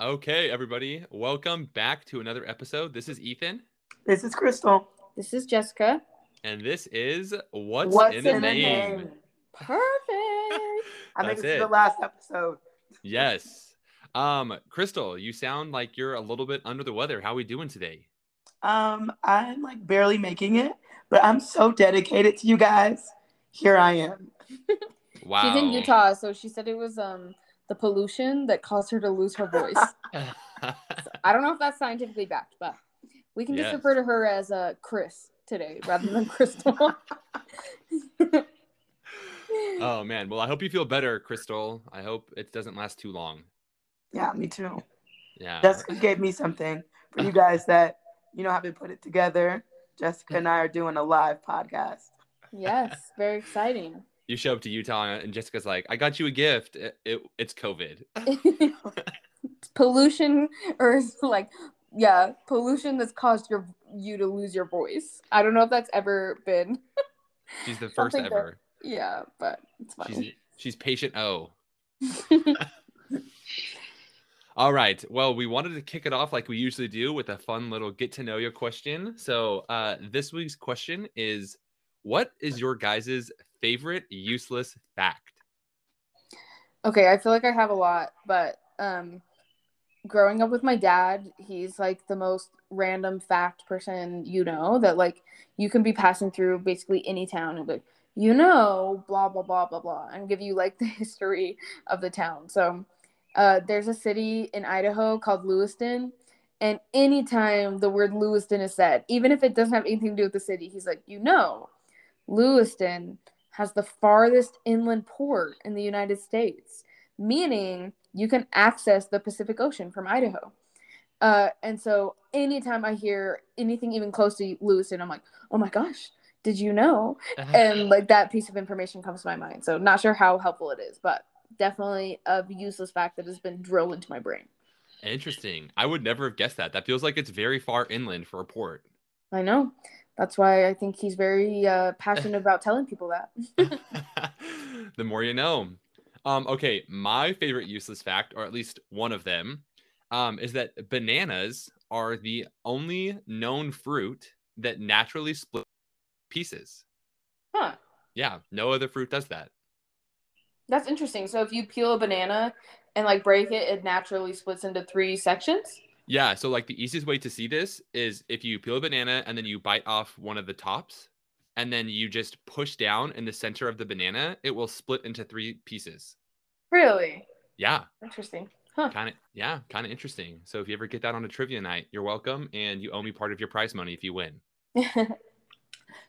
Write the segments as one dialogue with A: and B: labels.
A: Okay, everybody, welcome back to another episode. This is Ethan,
B: This is Crystal.
C: This is Jessica.
A: and this is What's,
B: What's
A: in, a name?
C: Perfect.
B: I think
A: That's
B: this is
A: it.
B: the last episode.
A: Yes. Um, Crystal, you sound like you're a little bit under the weather. How are we doing today?
B: Um, I'm like barely making it, but I'm so dedicated to you guys. Here I am.
A: Wow.
C: She's in Utah, so she said it was um the pollution that caused her to lose her voice. I don't know if that's scientifically backed, but we can just
A: Yes.
C: refer to her as uh Chris today rather than Crystal.
A: oh man. Well, I hope you feel better, Crystal. I hope it doesn't last too long.
B: Yeah, me too.
A: Yeah.
B: Jessica gave me something for you guys that you know haven't put it together. Jessica and I are doing a live podcast.
C: yes, very exciting.
A: You show up to Utah and Jessica's like, I got you a gift. It, it- it's COVID.
C: It's pollution or like yeah, pollution that's caused your you to lose your voice. I don't know if that's ever been
A: She's the first
C: Something that-
A: ever.
C: yeah, but it's
A: She's
C: funny.
A: she's patient O. All right. Well, we wanted to kick it off like we usually do with a fun little get to know your question. So, uh, this week's question is What is your guys' favorite useless fact?
C: Okay, I feel like I have a lot, but um growing up with my dad, he's like the most random fact person you know that like you can be passing through basically any town and like, you know, blah blah blah blah blah and give you like the history of the town. So uh there's a city in Idaho called Lewiston and anytime the word Lewiston is said, even if it doesn't have anything to do with the city, he's like, you know, Lewiston has the farthest inland port in the United States, meaning you can access the Pacific Ocean from Idaho. Uh, and so anytime I hear anything even close to Lewiston, I'm like, oh my gosh, did you know? And like that piece of information comes to my mind. So not sure how helpful it is, but definitely a useless fact that has been drilled into my brain.
A: Interesting. I would never have guessed that. That feels like it's very far inland for a port.
C: I know. That's why I think he's very uh, passionate about telling people that.
A: the more you know. Um, okay, my favorite useless fact, or at least one of them, um, is that bananas are the only known fruit that naturally split pieces.
C: Huh.
A: Yeah, no other fruit does that.
C: That's interesting. So if you peel a banana and like break it, it naturally splits into three sections.
A: Yeah, so like the easiest way to see this is if you peel a banana and then you bite off one of the tops and then you just push down in the center of the banana, it will split into three pieces.
C: Really
A: Yeah,
C: interesting. Huh.
A: kind of yeah, kind of interesting. So if you ever get that on a trivia night, you're welcome and you owe me part of your prize money if you win.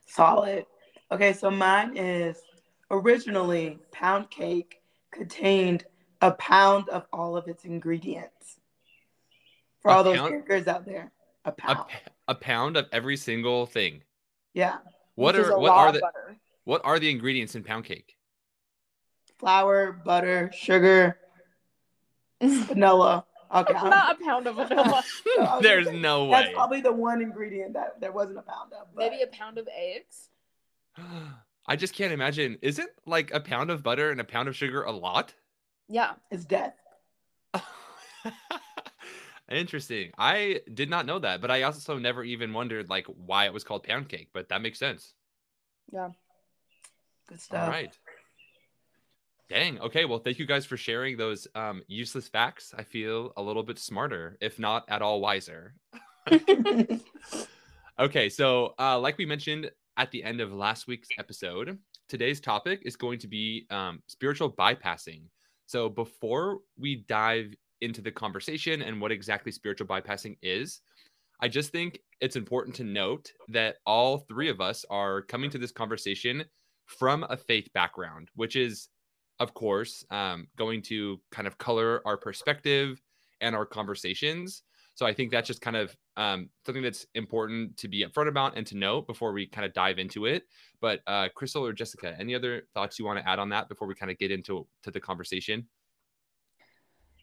B: Solid. Okay, so mine is originally pound cake contained a pound of all of its ingredients. For
A: A
B: all those
A: pound?
B: bakers out there, a
A: A,
B: pound.
A: p- a pound of every single thing.
B: yeah,
A: What
C: Which
A: are what are the
C: butter.
A: what are the ingredients in pound cake?
B: flour, butter, sugar, vanilla. Okay, I'm-
C: Not a pound of vanilla.
B: So
A: There's
B: gonna say,
A: no
B: That's probably the one ingredient that there wasn't a pound of. But
C: Maybe a pound of eggs.
A: I just can't imagine. Isn't like a pound of butter and a pound of sugar a lot?
C: Yeah.
B: it's death.
A: Interesting. I did not know that, but I also never even wondered like why it was called pound cake, but that makes sense.
C: Yeah.
B: Good stuff.
A: All right. Dang. Okay. Well, thank you guys for sharing those um, useless facts. I feel a little bit smarter, if not at all wiser. Okay. So, uh, like we mentioned at the end of last week's episode, today's topic is going to be um, spiritual bypassing. So, before we dive into the conversation and what exactly spiritual bypassing is, I just think it's important to note that all three of us are coming to this conversation from a faith background, which is, of course, um, going to kind of color our perspective and our conversations. So I think that's just kind of um, something that's important to be upfront about and to note before we kind of dive into it. But uh, Crystal or Jessica, any other thoughts you want to add on that before we kind of get into to the conversation?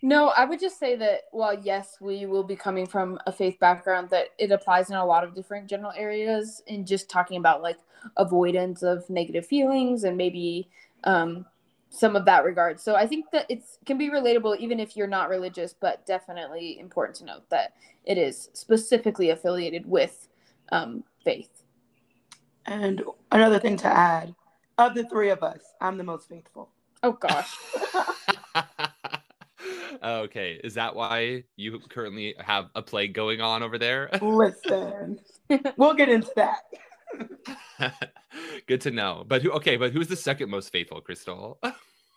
C: No, I would just say that while yes, we will be coming from a faith background, that it applies in a lot of different general areas. And just talking about like avoidance of negative feelings and maybe um, some of that regard. So I think that it can be relatable even if you're not religious, but definitely important to note that it is specifically affiliated with um, faith.
B: And another thing to add, of the three of us, I'm the most faithful.
C: Oh gosh.
A: okay, is that why you currently have a plague going on over there?
B: Listen, we'll get into that.
A: Good to know. But who? Okay, but who's the second most faithful, Crystal?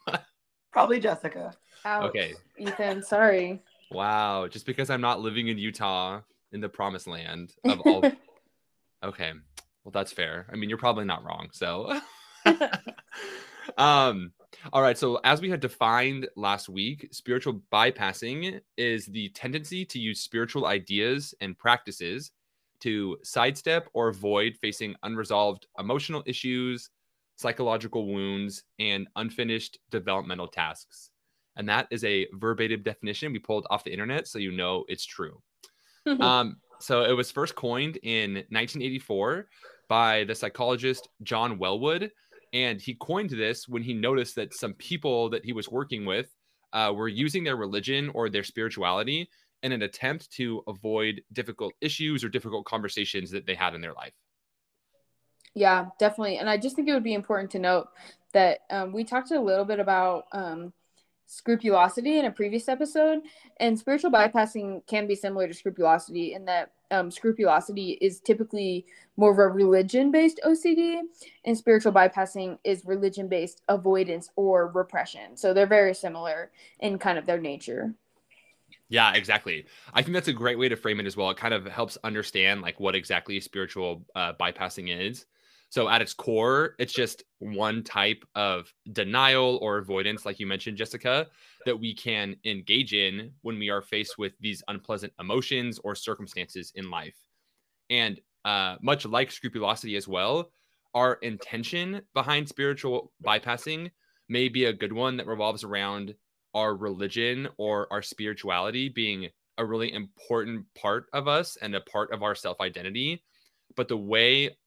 B: Probably Jessica.
C: Ouch.
A: Okay.
C: Ethan, sorry.
A: Wow, just because I'm not living in Utah in the promised land of all. okay, well that's fair. I mean, you're probably not wrong. So, um, all right. So as we had defined last week, spiritual bypassing is the tendency to use spiritual ideas and practices to sidestep or avoid facing unresolved emotional issues, psychological wounds, and unfinished developmental tasks. And that is a verbatim definition we pulled off the internet, so you know it's true. um, so it was first coined in 1984 by the psychologist John Welwood. And he coined this when he noticed that some people that he was working with uh, were using their religion or their spirituality in an attempt to avoid difficult issues or difficult conversations that they had in their life.
C: Yeah, definitely. And I just think it would be important to note that um, we talked a little bit about um, scrupulosity in a previous episode, and spiritual bypassing can be similar to scrupulosity in that um, scrupulosity is typically more of a religion based OCD, and spiritual bypassing is religion based avoidance or repression. So they're very similar in kind of their nature.
A: Yeah, exactly. I think that's a great way to frame it as well. It kind of helps understand like what exactly spiritual uh, bypassing is. So at its core, it's just one type of denial or avoidance, like you mentioned, Jessica, that we can engage in when we are faced with these unpleasant emotions or circumstances in life. And uh, much like scrupulosity as well, our intention behind spiritual bypassing may be a good one that revolves around our religion or our spirituality being a really important part of us and a part of our self identity. But the way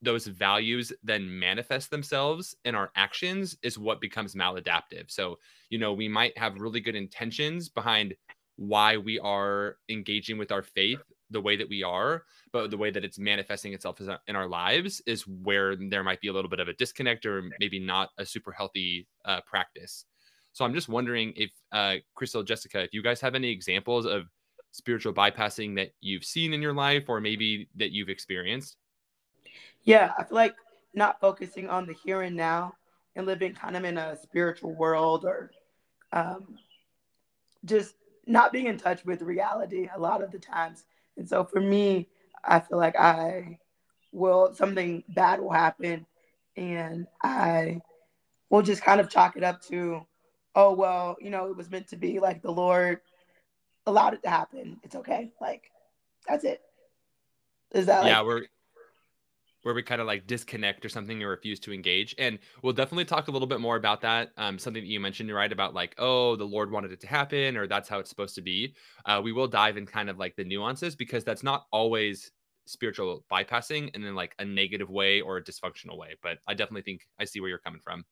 A: those values then manifest themselves in our actions is what becomes maladaptive. So, you know, we might have really good intentions behind why we are engaging with our faith the way that we are, but the way that it's manifesting itself in our lives is where there might be a little bit of a disconnect or maybe not a super healthy uh, practice. So I'm just wondering if uh, Crystal, Jessica, if you guys have any examples of spiritual bypassing that you've seen in your life or maybe that you've experienced.
B: Yeah, I feel like not focusing on the here and now and living kind of in a spiritual world or um, just not being in touch with reality a lot of the times. And so for me, I feel like I will, something bad will happen and I will just kind of chalk it up to, oh, well, you know, it was meant to be like the Lord allowed it to happen. It's okay. Like, that's it. Is that
A: yeah, we're where we kind of like disconnect or something or refuse to engage. And we'll definitely talk a little bit more about that. Um, something that you mentioned, right? About like, oh, the Lord wanted it to happen, or that's how it's supposed to be. Uh, we will dive in kind of like the nuances because that's not always spiritual bypassing and in like a negative way or a dysfunctional way. But I definitely think I see where you're coming from.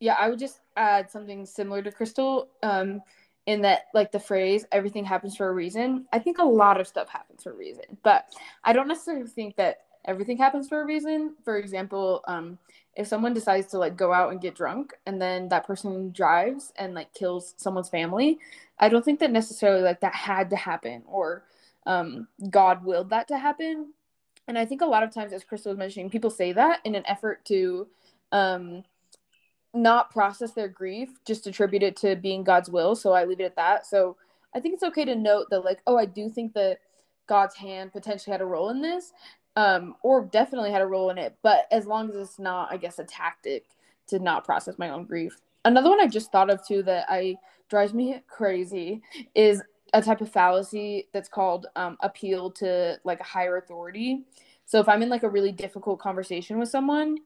C: Yeah, I would just add something similar to Crystal. Um, in that like the phrase everything happens for a reason i think a lot of stuff happens for a reason but i don't necessarily think that everything happens for a reason. For example, um, if someone decides to like go out and get drunk and then that person drives and like kills someone's family, I don't think that necessarily like that had to happen or um, God willed that to happen. And I think a lot of times, as Crystal was mentioning, people say that in an effort to um, not process their grief, just attribute it to being God's will. So I leave it at that. So I think it's okay to note that, like, oh, I do think that God's hand potentially had a role in this, um, or definitely had a role in it. But as long as it's not, I guess, a tactic to not process my own grief. Another one I just thought of too that I drives me crazy is a type of fallacy that's called um, appeal to like a higher authority. So if I'm in like a really difficult conversation with someone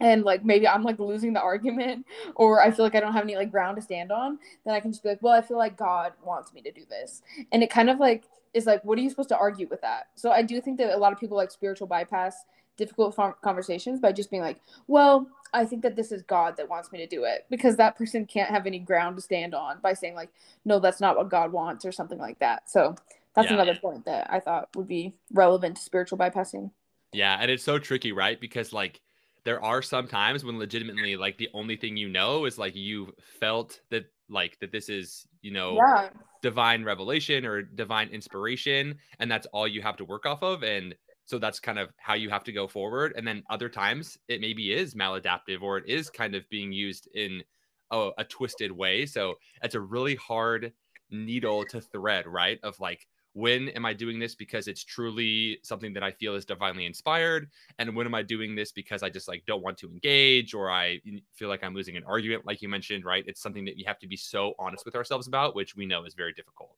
C: and like maybe I'm like losing the argument or I feel like I don't have any like ground to stand on, then I can just be like, well, I feel like God wants me to do this. And it kind of like is like, what are you supposed to argue with that? So I do think that a lot of people like spiritual bypass difficult conversations by just being like, well, I think that this is God that wants me to do it because that person can't have any ground to stand on by saying like, no, that's not what God wants or something like that. So that's yeah. another point that I thought would be relevant to spiritual bypassing.
A: Yeah, and it's so tricky, right? Because like there are some times when legitimately like the only thing you know is like you felt that like that this is, you know, yeah. divine revelation or divine inspiration and that's all you have to work off of and so that's kind of how you have to go forward. And then other times it maybe is maladaptive or it is kind of being used in a, a twisted way. So it's a really hard needle to thread, right? Of like, when am I doing this because it's truly something that I feel is divinely inspired? And when am I doing this because I just like don't want to engage or I feel like I'm losing an argument, like you mentioned, right? It's something that you have to be so honest with ourselves about, which we know is very difficult.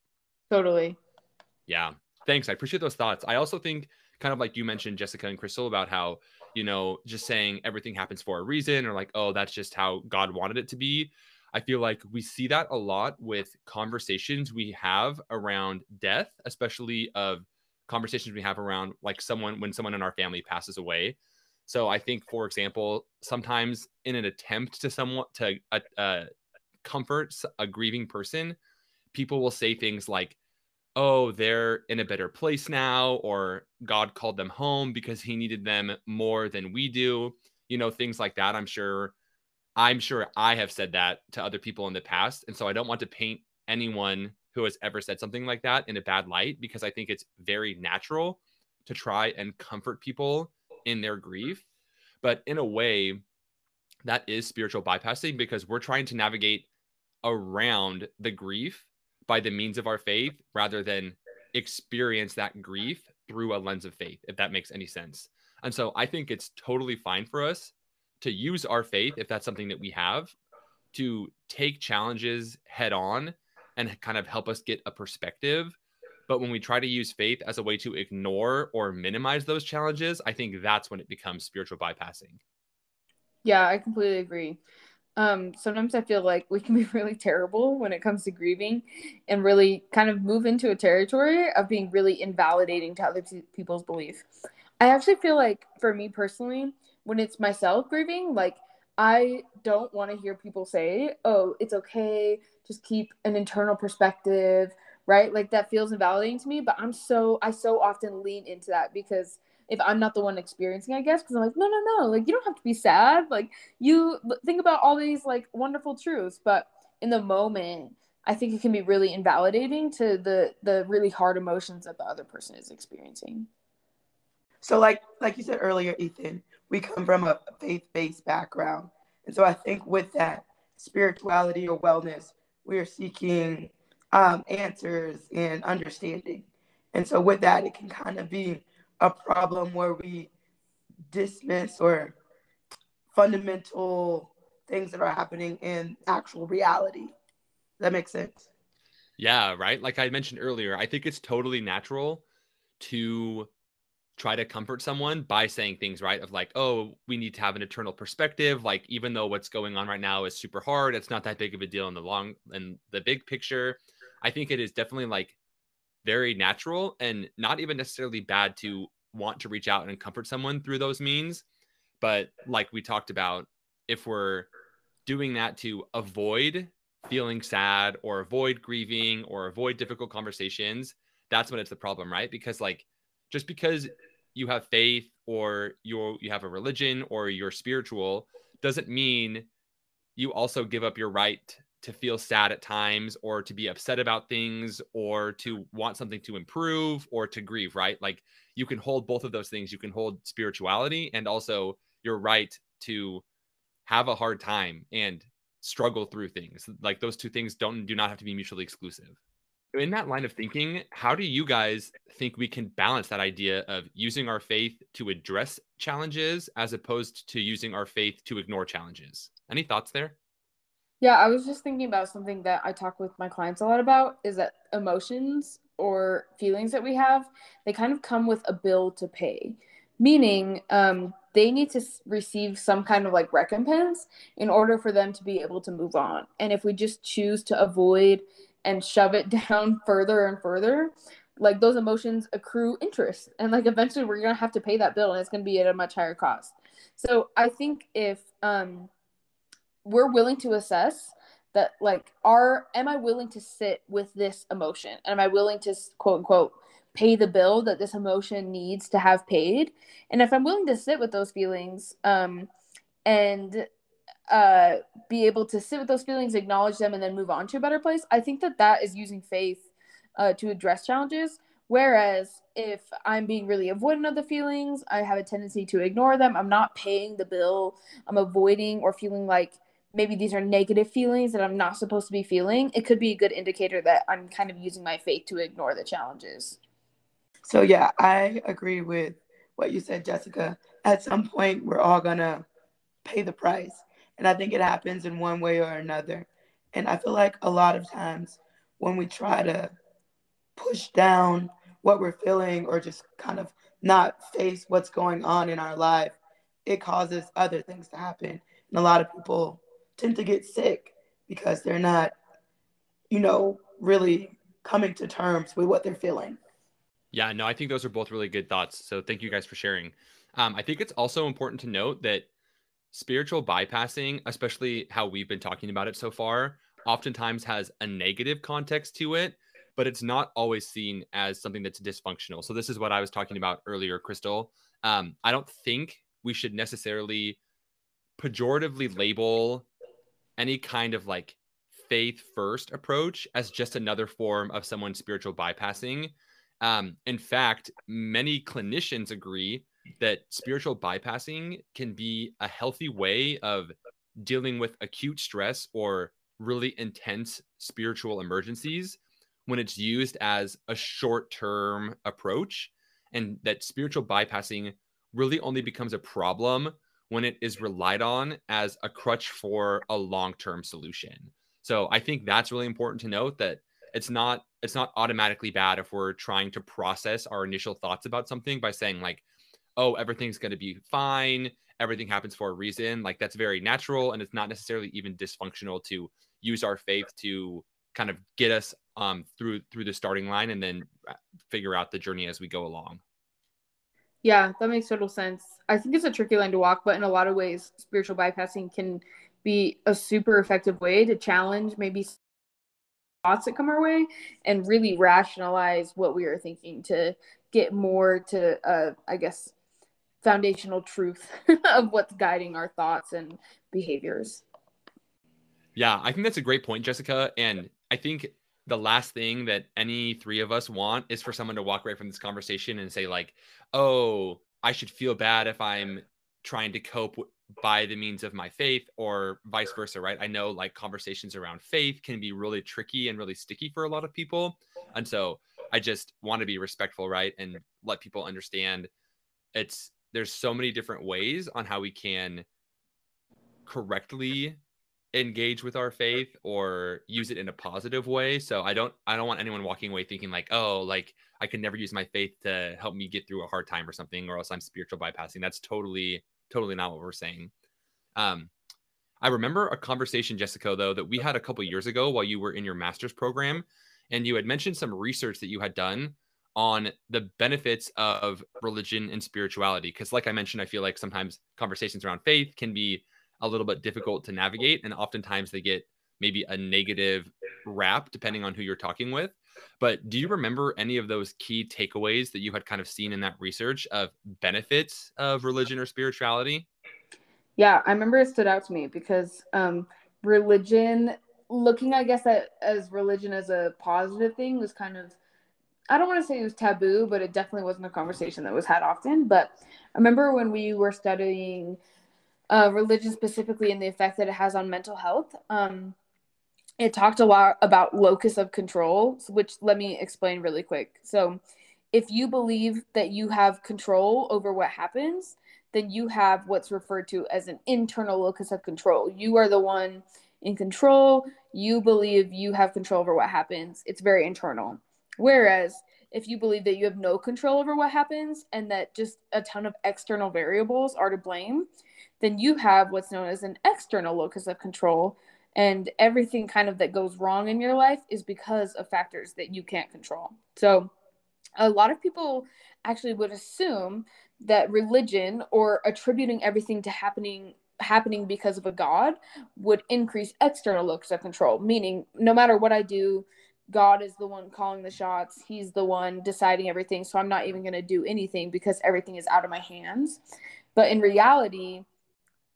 C: Totally.
A: Yeah. Thanks. I appreciate those thoughts. I also think kind of like you mentioned, Jessica and Crystal, about how, you know, just saying everything happens for a reason or like, oh, that's just how God wanted it to be. I feel like we see that a lot with conversations we have around death, especially of conversations we have around like someone when someone in our family passes away. So I think, for example, sometimes in an attempt to somewhat to uh, uh, comfort a grieving person, people will say things like, oh, they're in a better place now, or God called them home because he needed them more than we do. You know, things like that. I'm sure, I'm sure I have said that to other people in the past. And so I don't want to paint anyone who has ever said something like that in a bad light because I think it's very natural to try and comfort people in their grief. But in a way, that is spiritual bypassing because we're trying to navigate around the grief by the means of our faith rather than experience that grief through a lens of faith, if that makes any sense. And so I think it's totally fine for us to use our faith, if that's something that we have, to take challenges head on and kind of help us get a perspective. But when we try to use faith as a way to ignore or minimize those challenges, I think that's when it becomes spiritual bypassing.
C: Yeah, I completely agree um, sometimes I feel like we can be really terrible when it comes to grieving and really kind of move into a territory of being really invalidating to other people's belief. I actually feel like for me personally, when it's myself grieving, like I don't want to hear people say, oh, it's okay, just keep an internal perspective, right? Like that feels invalidating to me, but I'm so, I so often lean into that because if I'm not the one experiencing, I guess, because I'm like, no, no, no, like you don't have to be sad. Like you think about all these like wonderful truths, but in the moment, I think it can be really invalidating to the the really hard emotions that the other person is experiencing.
B: So, like like you said earlier, Ethan, we come from a faith based background, and so I think with that spirituality or wellness, we are seeking um, answers and understanding. And so with that, it can kind of be a problem where we dismiss or fundamental things that are happening in actual reality. That makes sense.
A: Yeah, right. Like I mentioned earlier, I think it's totally natural to try to comfort someone by saying things right of like oh we need to have an eternal perspective like even though what's going on right now is super hard it's not that big of a deal in the long in the big picture i think it is definitely like very natural and not even necessarily bad to want to reach out and comfort someone through those means. But like we talked about, if we're doing that to avoid feeling sad or avoid grieving or avoid difficult conversations, that's when it's the problem, right? Because like just because you have faith or you you have a religion or you're spiritual doesn't mean you also give up your right to feel sad at times or to be upset about things or to want something to improve or to grieve, right? Like you can hold both of those things. You can hold spirituality and also your right to have a hard time and struggle through things. Like those two things don't do not have to be mutually exclusive. In that line of thinking, how do you guys think we can balance that idea of using our faith to address challenges as opposed to using our faith to ignore challenges? Any thoughts there?
C: Yeah, I was just thinking about something that I talk with my clients a lot about is that emotions or feelings that we have, they kind of come with a bill to pay, meaning um, they need to receive some kind of like recompense in order for them to be able to move on. And if we just choose to avoid and shove it down further and further, like those emotions accrue interest. And like eventually we're going to have to pay that bill and it's going to be at a much higher cost. So i think if um we're willing to assess that like are am i willing to sit with this emotion? And am i willing to quote unquote pay the bill that this emotion needs to have paid? And if i'm willing to sit with those feelings um and uh be able to sit with those feelings acknowledge them and then move on to a better place i think that that is using faith uh, to address challenges whereas if i'm being really avoidant of the feelings i have a tendency to ignore them i'm not paying the bill i'm avoiding or feeling like maybe these are negative feelings that I'm not supposed to be feeling, it could be a good indicator that I'm kind of using my faith to ignore the challenges.
B: So, yeah, I agree with what you said, Jessica. At some point, we're all going to pay the price. And I think it happens in one way or another. And I feel like a lot of times when we try to push down what we're feeling or just kind of not face what's going on in our life, it causes other things to happen. And a lot of people tend to get sick because they're not, you know, really coming to terms with what they're feeling.
A: Yeah, no, I think those are both really good thoughts. So thank you guys for sharing. Um, I think it's also important to note that spiritual bypassing, especially how we've been talking about it so far, oftentimes has a negative context to it, but it's not always seen as something that's dysfunctional. So this is what I was talking about earlier, Crystal. Um, I don't think we should necessarily pejoratively label any kind of like faith first approach as just another form of someone's spiritual bypassing. Um, in fact, many clinicians agree that spiritual bypassing can be a healthy way of dealing with acute stress or really intense spiritual emergencies when it's used as a short term approach. And that spiritual bypassing really only becomes a problem when it is relied on as a crutch for a long-term solution. So I think that's really important to note that it's not it's not automatically bad if we're trying to process our initial thoughts about something by saying like oh everything's going to be fine everything happens for a reason like that's very natural and it's not necessarily even dysfunctional to use our faith to kind of get us um through through the starting line and then uh, figure out the journey as we go along
C: yeah, that makes total sense. I think it's a tricky line to walk, but in a lot of ways, spiritual bypassing can be a super effective way to challenge maybe thoughts that come our way and really rationalize what we are thinking to get more to, uh, I guess, foundational truth of what's guiding our thoughts and behaviors.
A: Yeah, I think that's a great point, Jessica. And I think the last thing that any three of us want is for someone to walk away from this conversation and say like oh i should feel bad if i'm trying to cope by the means of my faith or vice versa right i know like conversations around faith can be really tricky and really sticky for a lot of people and so i just want to be respectful right and let people understand it's there's so many different ways on how we can correctly engage with our faith or use it in a positive way. So i don't i don't want anyone walking away thinking like oh like i can never use my faith to help me get through a hard time or something or else i'm spiritual bypassing. That's totally totally not what we're saying. Um i remember a conversation jessica though that we had a couple years ago while you were in your master's program and you had mentioned some research that you had done on the benefits of religion and spirituality because like i mentioned i feel like sometimes conversations around faith can be a little bit difficult to navigate. And oftentimes they get maybe a negative rap depending on who you're talking with. But do you remember any of those key takeaways that you had kind of seen in that research of benefits of religion or spirituality?
C: Yeah, I remember it stood out to me because um, religion, looking, I guess, at as religion as a positive thing was kind of, I don't want to say it was taboo, but it definitely wasn't a conversation that was had often. But I remember when we were studying uh, religion specifically and the effect that it has on mental health. Um, it talked a lot about locus of control, which let me explain really quick. So, if you believe that you have control over what happens, then you have what's referred to as an internal locus of control. You are the one in control. You believe you have control over what happens. It's very internal. Whereas if you believe that you have no control over what happens and that just a ton of external variables are to blame, then you have what's known as an external locus of control. And everything kind of that goes wrong in your life is because of factors that you can't control. So, a lot of people actually would assume that religion or attributing everything to happening happening because of a god would increase external locus of control meaning no matter what i do god is the one calling the shots. He's the one deciding everything. So i'm not even going to do anything because everything is out of my hands. But in reality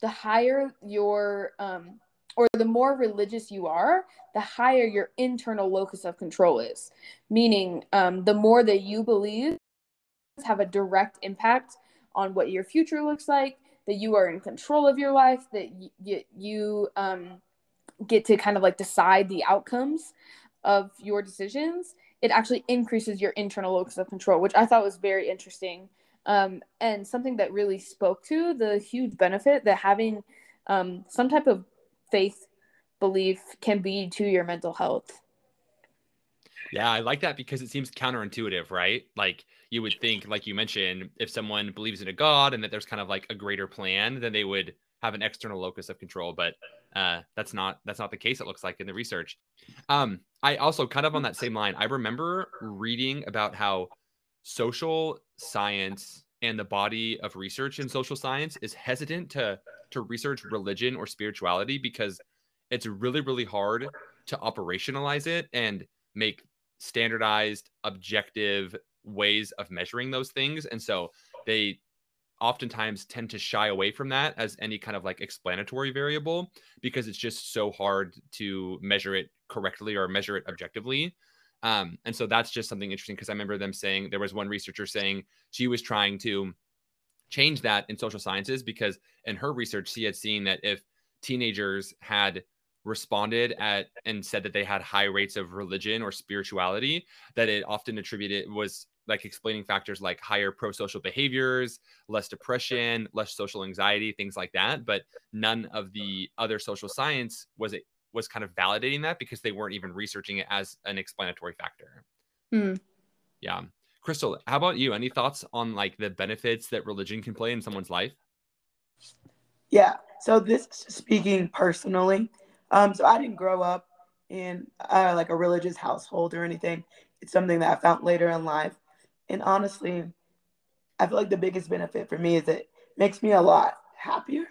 C: the higher your um, or the more religious you are, the higher your internal locus of control is. Meaning, um, the more that you believe have a direct impact on what your future looks like, that you are in control of your life, that y- you um, get to kind of like decide the outcomes of your decisions, it actually increases your internal locus of control, which I thought was very interesting. Um, and something that really spoke to the huge benefit that having um, some type of faith belief can be to your mental health.
A: Yeah, I like that because it seems counterintuitive, right? Like you would think, like you mentioned, if someone believes in a God and that there's kind of like a greater plan, then they would have an external locus of control. But uh, that's not that's not the case. It looks like in the research. Um, I also kind of on that same line. I remember reading about how social science and the body of research in social science is hesitant to to research religion or spirituality because it's really really hard to operationalize it and make standardized objective ways of measuring those things and so they oftentimes tend to shy away from that as any kind of like explanatory variable because it's just so hard to measure it correctly or measure it objectively. Um, and so that's just something interesting because I remember them saying there was one researcher saying she was trying to change that in social sciences because in her research she had seen that if teenagers had responded at and said that they had high rates of religion or spirituality that it often attributed was like explaining factors like higher pro-social behaviors less depression less social anxiety things like that but none of the other social science was it was kind of validating that because they weren't even researching it as an explanatory factor.
C: Mm.
A: Yeah. Crystal, how about you? Any thoughts on like the benefits that religion can play in someone's life?
B: Yeah. So this speaking personally. Um, so I didn't grow up in uh, like a religious household or anything. It's something that I found later in life. And honestly, I feel like the biggest benefit for me is it makes me a lot happier.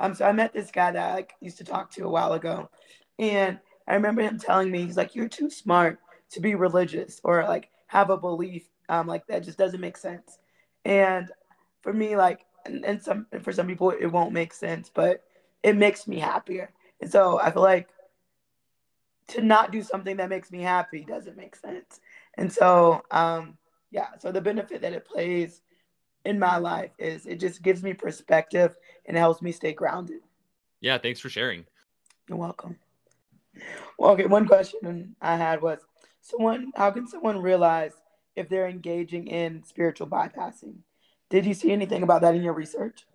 B: Um, so I met this guy that I like, used to talk to a while ago, and I remember him telling me, he's like, "You're too smart to be religious or like have a belief um, like that. Just doesn't make sense." And for me, like, and, and some for some people, it won't make sense, but it makes me happier. And so I feel like to not do something that makes me happy doesn't make sense. And so, um, yeah, so the benefit that it plays in my life is it just gives me perspective and helps me stay grounded.
A: Yeah, thanks for sharing.
B: You're welcome. Well, okay, one question I had was someone how can someone realize if they're engaging in spiritual bypassing? Did you see anything about that in your research?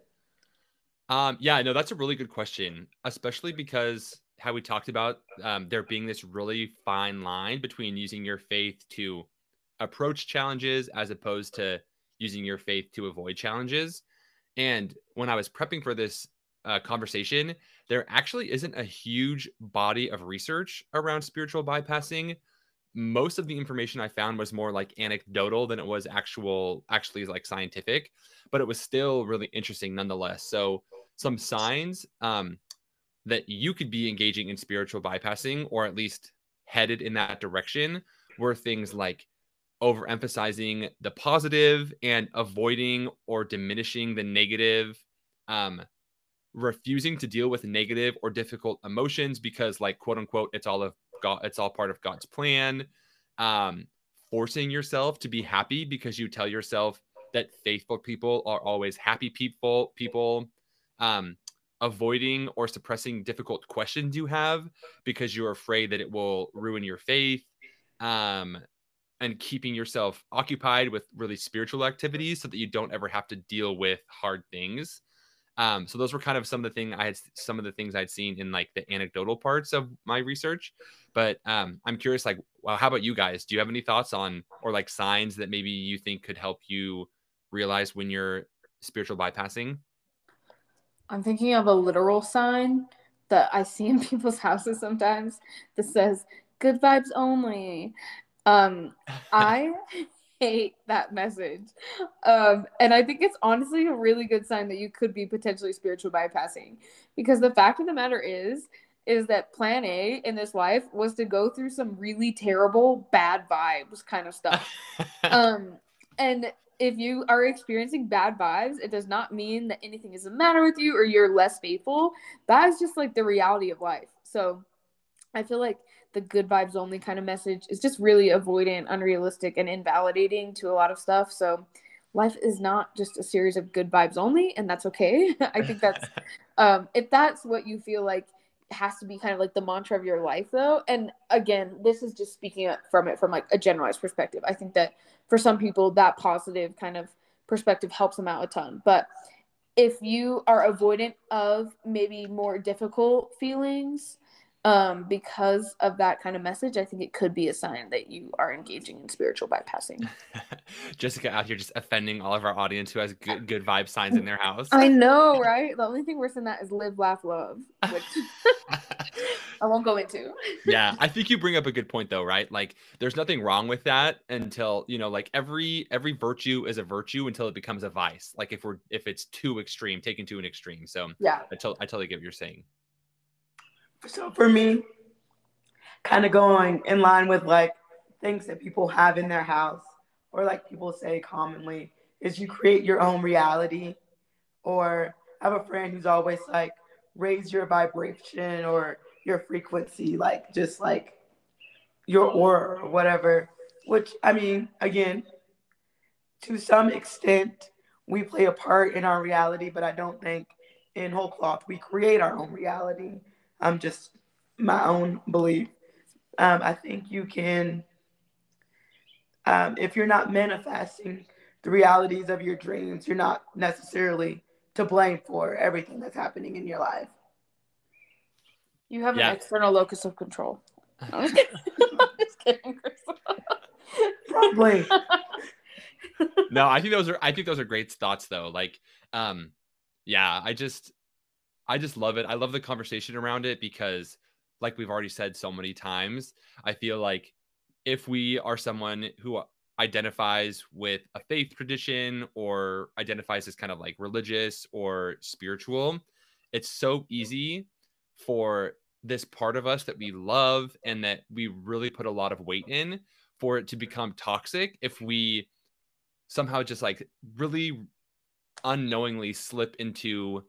A: Um, yeah, no, that's a really good question, especially because how we talked about um, there being this really fine line between using your faith to approach challenges as opposed to using your faith to avoid challenges. And when I was prepping for this uh, conversation, there actually isn't a huge body of research around spiritual bypassing. Most of the information I found was more like anecdotal than it was actual, actually like scientific, but it was still really interesting nonetheless. So, some signs um, that you could be engaging in spiritual bypassing or at least headed in that direction were things like overemphasizing the positive and avoiding or diminishing the negative um, refusing to deal with negative or difficult emotions because like quote unquote it's all of god it's all part of god's plan um forcing yourself to be happy because you tell yourself that faithful people are always happy people people um avoiding or suppressing difficult questions you have because you're afraid that it will ruin your faith um and keeping yourself occupied with really spiritual activities so that you don't ever have to deal with hard things um, so those were kind of some of the thing I had some of the things I'd seen in like the anecdotal parts of my research. But um, I'm curious, like, well, how about you guys? Do you have any thoughts on or like signs that maybe you think could help you realize when you're spiritual bypassing?
C: I'm thinking of a literal sign that I see in people's houses sometimes that says "good vibes only." Um, I hate that message. Um, and I think it's honestly a really good sign that you could be potentially spiritual bypassing because the fact of the matter is, is that plan A in this life was to go through some really terrible, bad vibes kind of stuff. um, and if you are experiencing bad vibes, it does not mean that anything is the matter with you or you're less faithful. That is just like the reality of life. So I feel like the good vibes only kind of message is just really avoidant, unrealistic, and invalidating to a lot of stuff. So life is not just a series of good vibes only, and that's okay. I think that's um, if that's what you feel like has to be kind of like the mantra of your life though and again this is just speaking from it from like a generalized perspective i think that for some people that positive kind of perspective helps them out a ton but if you are avoidant of maybe more difficult feelings um, because of that kind of message, I think it could be a sign that you are engaging in spiritual bypassing.
A: Jessica out here just offending all of our audience who has good good vibe signs in their house.
C: I know, right? The only thing worse than that is live, laugh, love, which I won't go into.
A: yeah, I think you bring up a good point though, right? Like there's nothing wrong with that until, you know, like every every virtue is a virtue until it becomes a vice. Like if we're if it's too extreme, taken to an extreme. So
C: yeah,
A: I, to- I totally get what you're saying.
B: So for me, kind of going in line with like things that people have in their house, or like people say commonly, is you create your own reality. Or I have a friend who's always like, raise your vibration or your frequency, like just like your aura or whatever. Which I mean, again, to some extent, we play a part in our reality, but I don't think in whole cloth we create our own reality. I'm just my own belief. Um, I think you can, um, if you're not manifesting the realities of your dreams, you're not necessarily to blame for everything that's happening in your life.
C: You have yeah. an external locus of control. No, I'm just
B: kidding, Probably.
A: no, I think those are I think those are great thoughts though. Like, um, yeah, I just I just love it. I love the conversation around it because, like we've already said so many times, I feel like if we are someone who identifies with a faith tradition or identifies as kind of like religious or spiritual, it's so easy for this part of us that we love and that we really put a lot of weight in for it to become toxic if we somehow just like really unknowingly slip into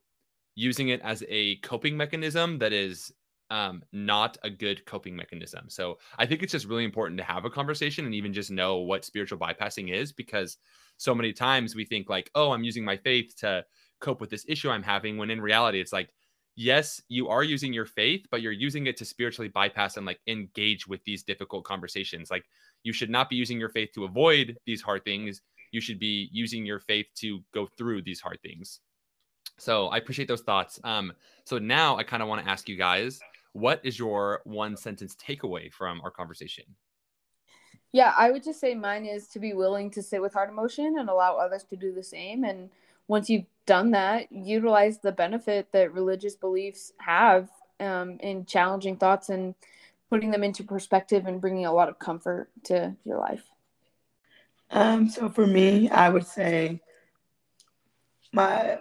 A: using it as a coping mechanism that is um, not a good coping mechanism. So I think it's just really important to have a conversation and even just know what spiritual bypassing is because so many times we think like, oh, I'm using my faith to cope with this issue I'm having. When in reality, it's like, yes, you are using your faith, but you're using it to spiritually bypass and like engage with these difficult conversations. Like you should not be using your faith to avoid these hard things. You should be using your faith to go through these hard things. So I appreciate those thoughts. Um, so now I kind of want to ask you guys, what is your one sentence takeaway from our conversation?
C: Yeah, I would just say mine is to be willing to sit with hard emotion and allow others to do the same. And once you've done that, utilize the benefit that religious beliefs have um, in challenging thoughts and putting them into perspective and bringing a lot of comfort to your life.
B: Um, so for me, I would say my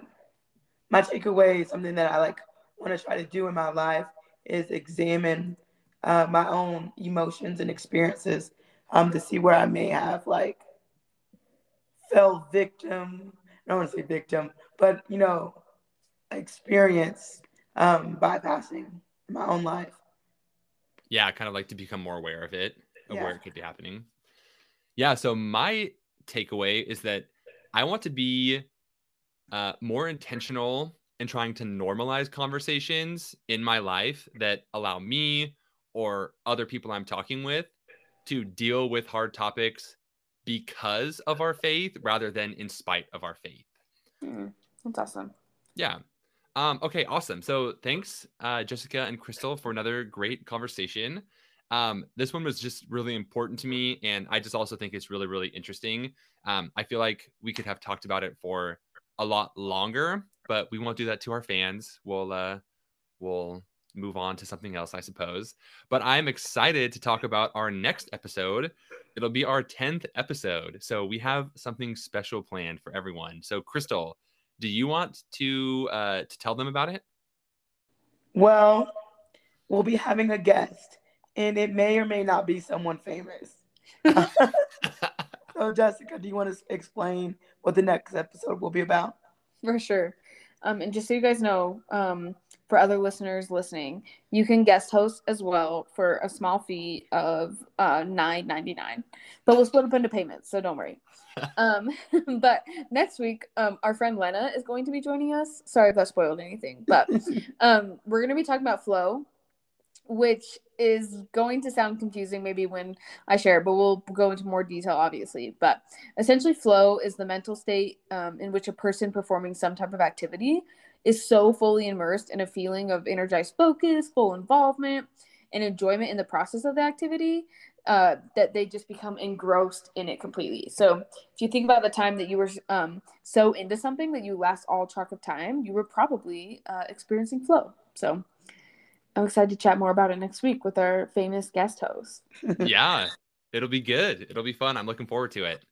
B: my takeaway, something that I like want to try to do in my life, is examine uh, my own emotions and experiences um, to see where I may have like fell victim. I don't want to say victim, but you know, experience um, bypassing my own life.
A: Yeah, kind of like to become more aware of it, of yeah. where it could be happening. Yeah. So my takeaway is that I want to be uh, more intentional in trying to normalize conversations in my life that allow me or other people I'm talking with to deal with hard topics because of our faith rather than in spite of our faith.
C: Mm, that's awesome.
A: Yeah. Um, okay, awesome. So thanks, uh, Jessica and Crystal, for another great conversation. Um, this one was just really important to me, and I just also think it's really, really interesting. Um, I feel like we could have talked about it for a lot longer, but we won't do that to our fans. We'll uh we'll move on to something else, I suppose. But I'm excited to talk about our next episode. It'll be our 10th episode. So we have something special planned for everyone. So, Crystal, do you want to uh, to tell them about it?
B: Well, we'll be having a guest, and it may or may not be someone famous. so, Jessica, do you want to explain what the next episode will be about?
C: For sure. Um, and just so you guys know, um, for other listeners listening, you can guest host as well for a small fee of uh, nine ninety nine. But we'll split up into payments, so don't worry. um, but next week, um, our friend Lena is going to be joining us. Sorry if that spoiled anything, but um, we're going to be talking about flow, which is going to sound confusing maybe when I share, but we'll go into more detail, obviously. But essentially, flow is the mental state um, in which a person performing some type of activity is so fully immersed in a feeling of energized focus, full involvement, and enjoyment in the process of the activity uh, that they just become engrossed in it completely. So if you think about the time that you were um, so into something that you lost all track of time, you were probably uh, experiencing flow. So I'm excited to chat more about it next week with our famous guest host.
A: yeah, it'll be good. It'll be fun. I'm looking forward to it.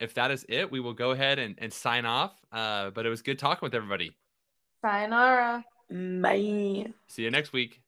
A: If that is it, we will go ahead and, and sign off. Uh, but it was good talking with everybody.
C: Sayonara.
B: Bye.
A: See you next week.